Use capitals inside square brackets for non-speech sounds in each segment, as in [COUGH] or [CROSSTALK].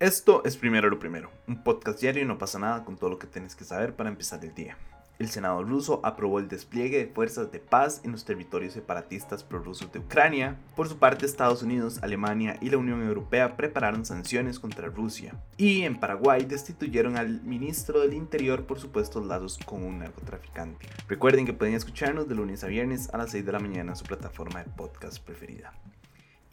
Esto es Primero lo Primero, un podcast diario y no pasa nada con todo lo que tienes que saber para empezar el día. El Senado ruso aprobó el despliegue de fuerzas de paz en los territorios separatistas prorrusos de Ucrania. Por su parte, Estados Unidos, Alemania y la Unión Europea prepararon sanciones contra Rusia. Y en Paraguay destituyeron al ministro del Interior por supuestos lazos con un narcotraficante. Recuerden que pueden escucharnos de lunes a viernes a las 6 de la mañana en su plataforma de podcast preferida.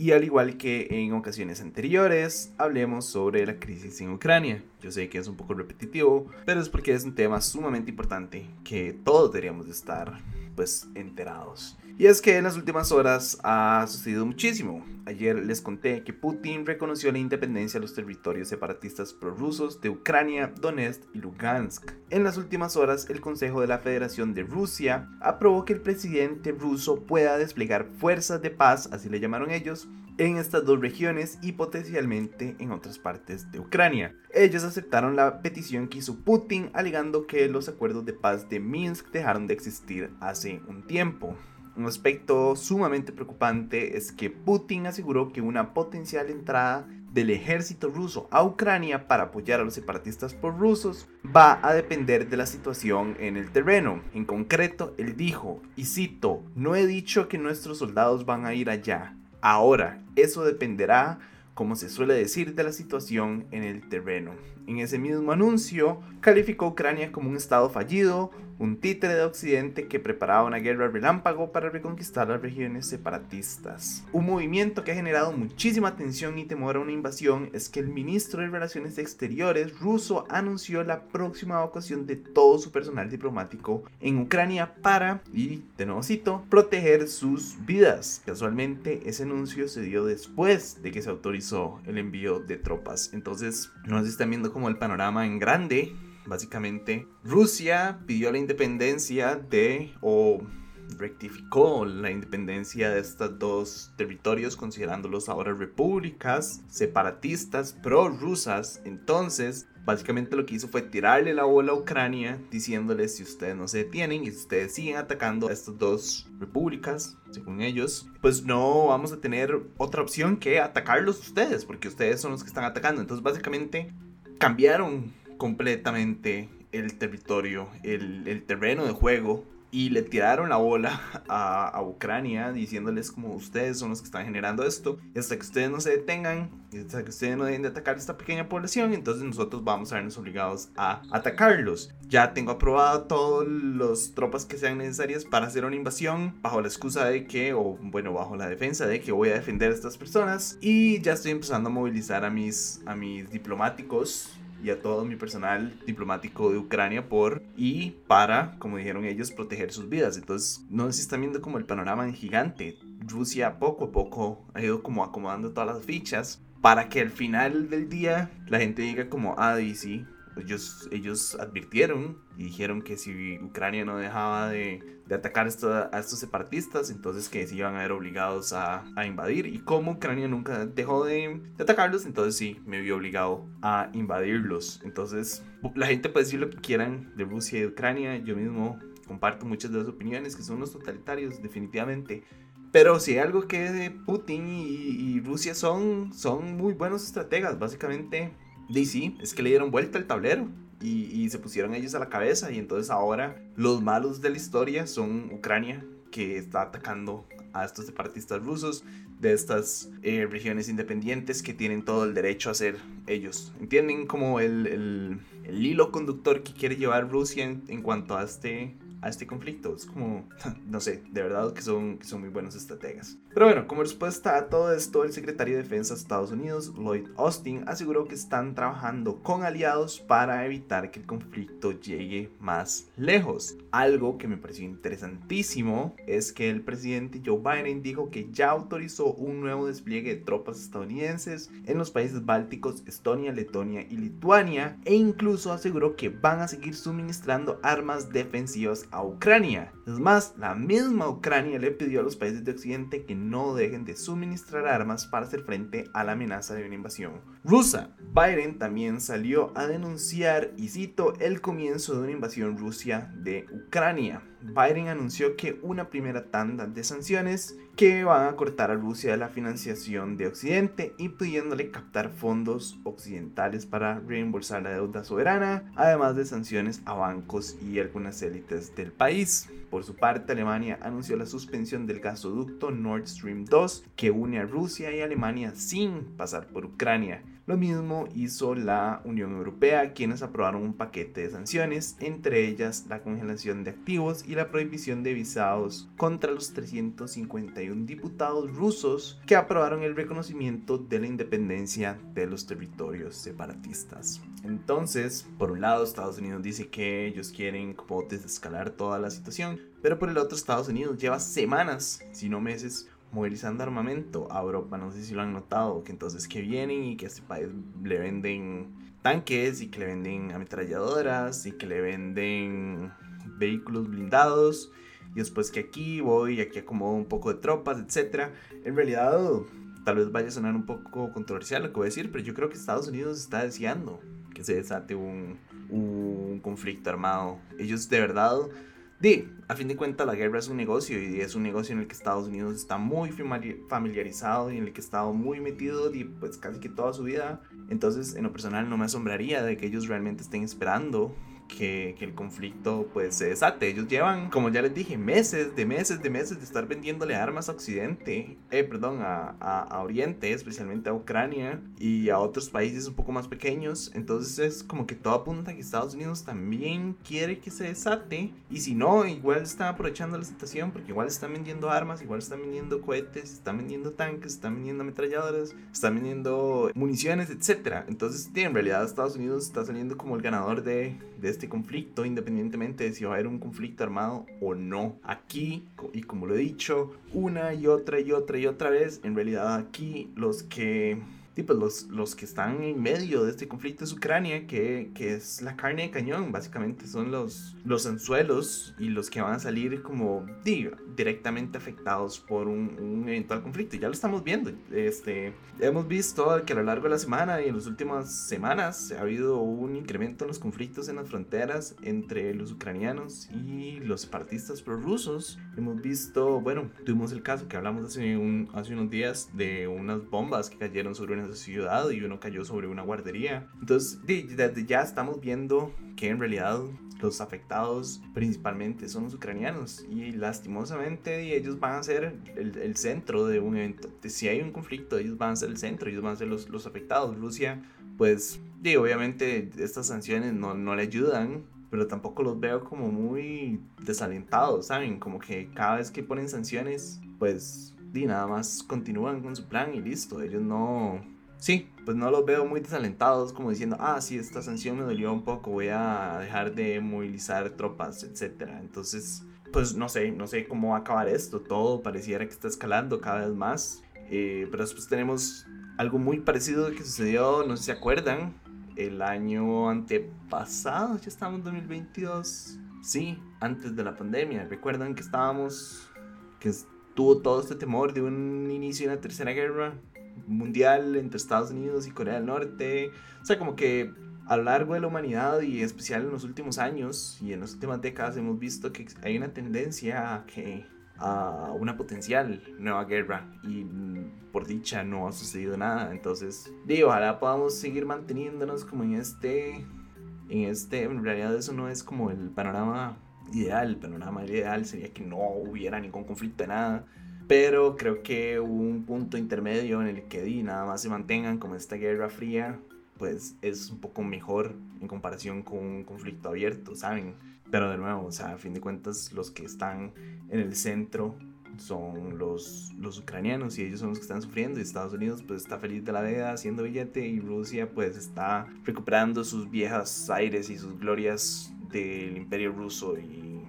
Y al igual que en ocasiones anteriores, hablemos sobre la crisis en Ucrania. Yo sé que es un poco repetitivo, pero es porque es un tema sumamente importante que todos deberíamos estar pues enterados. Y es que en las últimas horas ha sucedido muchísimo. Ayer les conté que Putin reconoció la independencia de los territorios separatistas prorrusos de Ucrania, Donetsk y Lugansk. En las últimas horas, el Consejo de la Federación de Rusia aprobó que el presidente ruso pueda desplegar fuerzas de paz, así le llamaron ellos, en estas dos regiones y potencialmente en otras partes de Ucrania. Ellos aceptaron la petición que hizo Putin alegando que los acuerdos de paz de Minsk dejaron de existir hace un tiempo. Un aspecto sumamente preocupante es que Putin aseguró que una potencial entrada del ejército ruso a Ucrania para apoyar a los separatistas rusos va a depender de la situación en el terreno. En concreto, él dijo, y cito, no he dicho que nuestros soldados van a ir allá, Ahora, eso dependerá, como se suele decir, de la situación en el terreno. En ese mismo anuncio, calificó Ucrania como un estado fallido, un títere de Occidente que preparaba una guerra relámpago para reconquistar las regiones separatistas. Un movimiento que ha generado muchísima tensión y temor a una invasión es que el ministro de Relaciones Exteriores ruso anunció la próxima evacuación de todo su personal diplomático en Ucrania para, y de nuevo cito, proteger sus vidas. Casualmente, ese anuncio se dio después de que se autorizó el envío de tropas. Entonces, no se están viendo como el panorama en grande Básicamente, Rusia pidió la independencia de, o rectificó la independencia de estos dos territorios, considerándolos ahora repúblicas separatistas pro-rusas. Entonces, básicamente lo que hizo fue tirarle la bola a Ucrania, diciéndoles si ustedes no se detienen y si ustedes siguen atacando a estas dos repúblicas, según ellos, pues no vamos a tener otra opción que atacarlos ustedes, porque ustedes son los que están atacando. Entonces, básicamente, cambiaron completamente el territorio, el, el terreno de juego y le tiraron la bola [LAUGHS] a, a, Ucrania diciéndoles como ustedes son los que están generando esto hasta que ustedes no se detengan hasta que ustedes no dejen de atacar esta pequeña población entonces nosotros vamos a vernos obligados a atacarlos. Ya tengo aprobado todas las tropas que sean necesarias para hacer una invasión bajo la excusa de que o bueno bajo la defensa de que voy a defender a estas personas y ya estoy empezando a movilizar a mis a mis diplomáticos y a todo mi personal diplomático de Ucrania por y para, como dijeron ellos, proteger sus vidas. Entonces, no sé si están viendo como el panorama en gigante. Rusia poco a poco ha ido como acomodando todas las fichas para que al final del día la gente diga como, ah, y ellos, ellos advirtieron y dijeron que si Ucrania no dejaba de, de atacar a estos separatistas, entonces que se iban a ver obligados a, a invadir. Y como Ucrania nunca dejó de, de, atacarlos, entonces sí, me vi obligado a invadirlos. Entonces, la gente puede decir lo que quieran de Rusia y de Ucrania. Yo mismo comparto muchas de las opiniones que son los totalitarios, definitivamente. Pero si algo que Putin y, y Rusia son, son muy buenos estrategas. Básicamente DC es que le dieron vuelta al tablero y, se pusieron ellos a la cabeza y entonces ahora los malos de la historia son Ucrania que está atacando a estos separatistas rusos de estas eh, regiones independientes que tienen todo el derecho a ser ellos. ¿Entienden como el, el, el hilo conductor que quiere llevar Rusia en cuanto a este a este conflicto. Es como, [LAUGHS] no sé, de verdad que son, que son muy buenos estrategas. Pero bueno, como respuesta a todo esto, el secretario de Defensa de Estados Unidos, Lloyd Austin, aseguró que están trabajando con aliados para evitar que el conflicto llegue más lejos. Algo que me pareció interesantísimo es que el presidente Joe Biden dijo que ya autorizó un nuevo despliegue de tropas estadounidenses en los países bálticos, Estonia, Letonia y Lituania, e incluso aseguró que van a seguir suministrando armas defensivas a Ucrania. Es más, la misma Ucrania le pidió a los países de Occidente que no dejen de suministrar armas para hacer frente a la amenaza de una invasión rusa. Biden también salió a denunciar, y cito, el comienzo de una invasión rusa de Ucrania. Biden anunció que una primera tanda de sanciones que van a cortar a Rusia de la financiación de Occidente, impidiéndole captar fondos occidentales para reembolsar la deuda soberana, además de sanciones a bancos y algunas élites del país. Por su parte, Alemania anunció la suspensión del gasoducto Nord Stream 2 que une a Rusia y Alemania sin pasar por Ucrania. Lo mismo hizo la Unión Europea, quienes aprobaron un paquete de sanciones, entre ellas la congelación de activos y la prohibición de visados contra los 351 diputados rusos que aprobaron el reconocimiento de la independencia de los territorios separatistas. Entonces, por un lado, Estados Unidos dice que ellos quieren como desescalar toda la situación, pero por el otro, Estados Unidos lleva semanas, si no meses, movilizando armamento a Europa. No sé si lo han notado, que entonces que vienen y que a este país le venden tanques y que le venden ametralladoras y que le venden vehículos blindados. Y después que aquí voy y aquí acomodo un poco de tropas, etc. En realidad, tal vez vaya a sonar un poco controversial lo que voy a decir, pero yo creo que Estados Unidos está deseando que se desate un, un conflicto armado. Ellos de verdad Di, a fin de cuentas la guerra es un negocio y es un negocio en el que Estados Unidos está muy familiarizado y en el que ha estado muy metido y pues casi que toda su vida. Entonces en lo personal no me asombraría de que ellos realmente estén esperando que, el conflicto pues se desate. Ellos llevan, como ya les dije, meses, de meses, de meses de estar vendiéndole armas a Occidente, eh, perdón, a, a, Oriente, especialmente a Ucrania y a otros países un poco más pequeños. Entonces es como que todo apunta a que Estados Unidos también quiere que se desate. Y si no, igual están aprovechando la situación porque igual están vendiendo armas, igual están vendiendo cohetes, están vendiendo tanques, están vendiendo ametralladoras, están vendiendo municiones, etc. Entonces, en realidad Estados Unidos está saliendo como el ganador de, de este este conflicto, independientemente de si va a haber un conflicto armado o no. Aquí, y como lo he dicho una y otra y otra y otra vez, en realidad aquí los que pues los, los que están en medio de este conflicto es Ucrania, que, que, es la carne de cañón, básicamente son los, los anzuelos y los que van a salir como directamente afectados por un, un, eventual conflicto. Ya lo estamos viendo. Este, hemos visto que a lo largo de la semana y en las últimas semanas ha habido un incremento en los conflictos en las fronteras entre los ucranianos y los separatistas prorrusos. Hemos visto, bueno, tuvimos el caso que hablamos hace, un, hace unos días de unas bombas que cayeron sobre una ciudad y uno cayó sobre una guardería. Entonces, desde ya estamos viendo que en realidad los afectados principalmente son los ucranianos y lastimosamente ellos van a ser el, centro de un evento. Si hay un conflicto, ellos van a ser el centro, ellos van a ser los, los afectados. Rusia, pues, digo, obviamente estas sanciones no, no le ayudan, pero tampoco los veo como muy desalentados, ¿saben? Como que cada vez que ponen sanciones, pues, di, nada más continúan con su plan y listo. Ellos no, sí, pues no los veo muy desalentados como diciendo, ah, sí, esta sanción me dolió un poco, voy a dejar de movilizar tropas, etc. Entonces, pues no sé, no sé cómo va a acabar esto, todo pareciera que está escalando cada vez más, eh, pero después tenemos algo muy parecido que sucedió, no sé si se acuerdan, el año antepasado, ya estamos en 2022, sí, antes de la pandemia, recuerdan que estábamos, que tuvo todo este temor de un inicio de una tercera guerra mundial entre Estados Unidos y Corea del Norte. O sea, como que a lo largo de la humanidad y en especial en los últimos años y en las últimas décadas hemos visto que hay una tendencia a que a una potencial nueva guerra y mm, por dicha no ha sucedido nada. Entonces digo ojalá podamos seguir manteniéndonos como en este en este en realidad eso no es como el panorama ideal. El panorama ideal sería que no hubiera ningún conflicto de nada pero creo que un punto intermedio en el que di, nada más se mantengan como esta guerra fría, pues es un poco mejor en comparación con un conflicto abierto, ¿saben? Pero de nuevo, o sea, a fin de cuentas, los que están en el centro son los, los ucranianos y ellos son los que están sufriendo y Estados Unidos pues está feliz de la vida haciendo billete y Rusia pues está recuperando sus viejas aires y sus glorias del imperio ruso y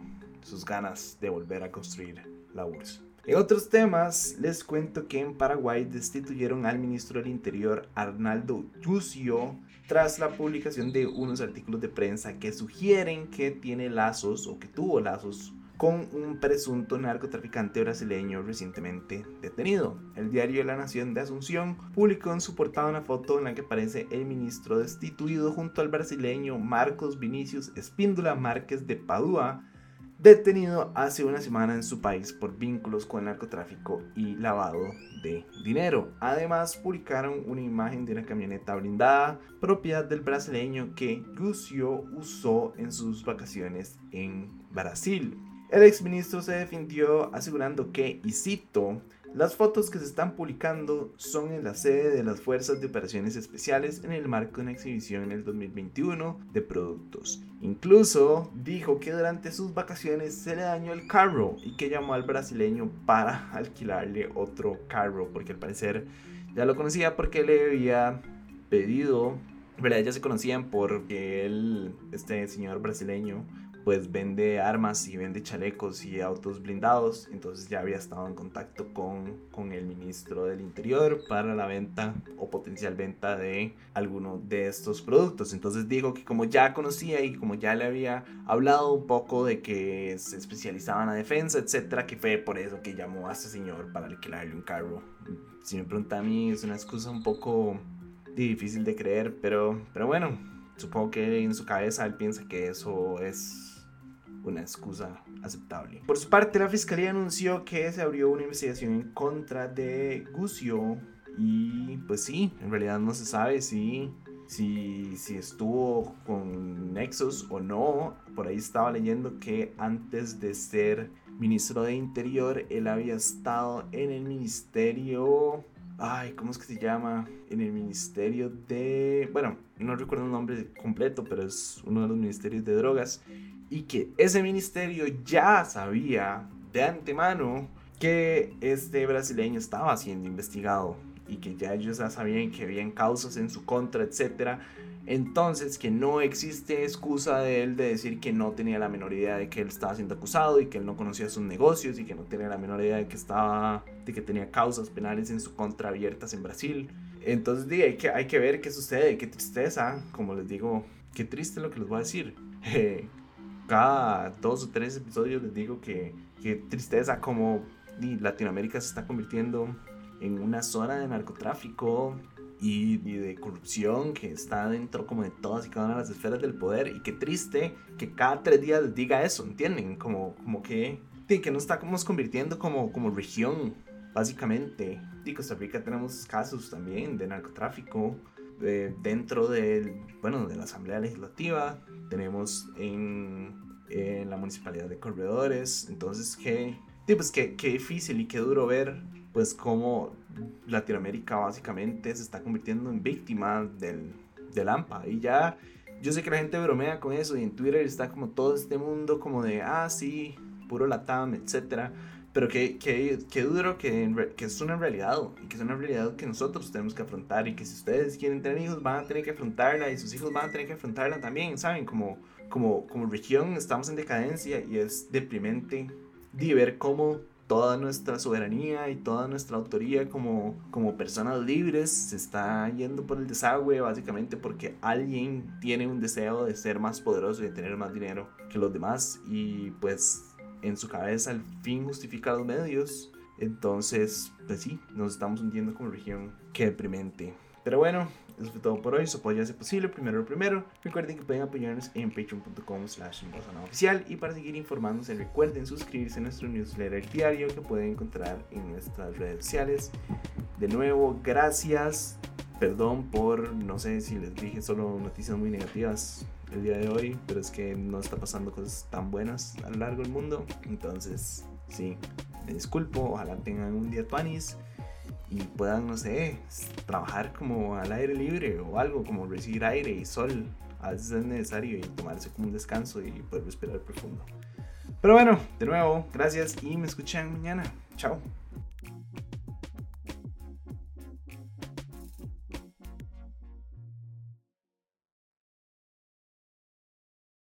sus ganas de volver a construir la URSS. En otros temas, les cuento que en Paraguay destituyeron al ministro del Interior Arnaldo Yucio tras la publicación de unos artículos de prensa que sugieren que tiene lazos o que tuvo lazos con un presunto narcotraficante brasileño recientemente detenido. El diario La Nación de Asunción publicó en su portada una foto en la que aparece el ministro destituido junto al brasileño Marcos Vinicius Espíndola Márquez de Padua, detenido hace una semana en su país por vínculos con el narcotráfico y lavado de dinero. Además, publicaron una imagen de una camioneta blindada, propiedad del brasileño que Gusio usó en sus vacaciones en Brasil. El exministro se defendió asegurando que, y cito, las fotos que se están publicando son en la sede de las Fuerzas de Operaciones Especiales en el marco de una exhibición en el 2021 de productos. Incluso dijo que durante sus vacaciones se le dañó el carro y que llamó al brasileño para [LAUGHS] alquilarle otro carro porque al parecer ya lo conocía porque le había pedido, ¿verdad? Ya se conocían porque él, este señor brasileño, pues vende armas y vende chalecos y autos blindados. Entonces ya había estado en contacto con, con el ministro del Interior para la venta o potencial venta de alguno de estos productos. Entonces dijo que como ya conocía y como ya le había hablado un poco de que se especializaba en la defensa, etcétera, que fue por eso que llamó a este señor para alquilarle un carro. Si me pregunta a mí, es una excusa un poco difícil de creer, pero, pero bueno, supongo que en su cabeza él piensa que eso es una excusa aceptable. Por su parte, la fiscalía anunció que se abrió una investigación en contra de Gusio y pues sí, en realidad no se sabe si, si, si estuvo con Nexus o no. Por ahí estaba leyendo que antes de ser ministro de Interior, él había estado en el ministerio ay, ¿cómo es que se llama? En el ministerio de, bueno, no recuerdo el nombre completo, pero es uno de los ministerios de drogas y que ese ministerio ya sabía de antemano que este brasileño estaba siendo investigado y que ya ellos ya sabían que habían causas en su contra, etc. Entonces que no existe excusa de él de decir que no tenía la menor idea de que él estaba siendo acusado y que él no conocía sus negocios y que no tenía la menor idea de que estaba de que tenía causas penales en su contra abiertas en Brasil. Entonces hay, que, hay que ver qué sucede, qué tristeza, como les digo, qué triste lo que les voy a decir. [LAUGHS] Cada dos o tres episodios les digo que, que tristeza como Latinoamérica se está convirtiendo en una zona de narcotráfico y, de corrupción que está dentro como de todas y cada una de las esferas del poder y qué triste que cada tres días les diga eso, ¿entienden? Como, como que, que nos estamos convirtiendo como, como región, básicamente. En Costa Rica tenemos casos también de narcotráfico dentro del, bueno, de la Asamblea Legislativa, tenemos en, en la Municipalidad de Corredores, entonces qué, pues qué, qué difícil y qué duro ver pues cómo Latinoamérica básicamente se está convirtiendo en víctima del, del AMPA. Y ya yo sé que la gente bromea con eso y en Twitter está como todo este mundo como de, ah, sí, puro Latam, etcétera pero que, que, que duro que, que, es una realidad y que es una realidad que nosotros tenemos que afrontar y que si ustedes quieren tener hijos van a tener que afrontarla y sus hijos van a tener que afrontarla también, ¿saben? Como, como, como región estamos en decadencia y es deprimente de ver cómo toda nuestra soberanía y toda nuestra autoría como, como personas libres se está yendo por el desagüe básicamente porque alguien tiene un deseo de ser más poderoso y de tener más dinero que los demás y pues en su cabeza el fin justifica los medios. Entonces, pues sí, nos estamos hundiendo como región. Qué deprimente. Pero bueno, eso fue todo por hoy. Su apoyo hace posible, primero lo primero. Recuerden que pueden apoyarnos en patreon.com slash oficial. Y para seguir informándose, recuerden suscribirse a nuestro newsletter diario que pueden encontrar en nuestras redes sociales. De nuevo, gracias. Perdón por, no sé si les dije solo noticias muy negativas el día de hoy, pero es que no está pasando cosas tan buenas a lo largo del mundo. Entonces, sí, me disculpo, ojalá tengan un día tuanis y puedan, no sé, trabajar como al aire libre o algo, como recibir aire y sol. A veces es necesario y tomarse como un descanso y poder respirar profundo. Pero bueno, de nuevo, gracias y me escuchan mañana. Chao.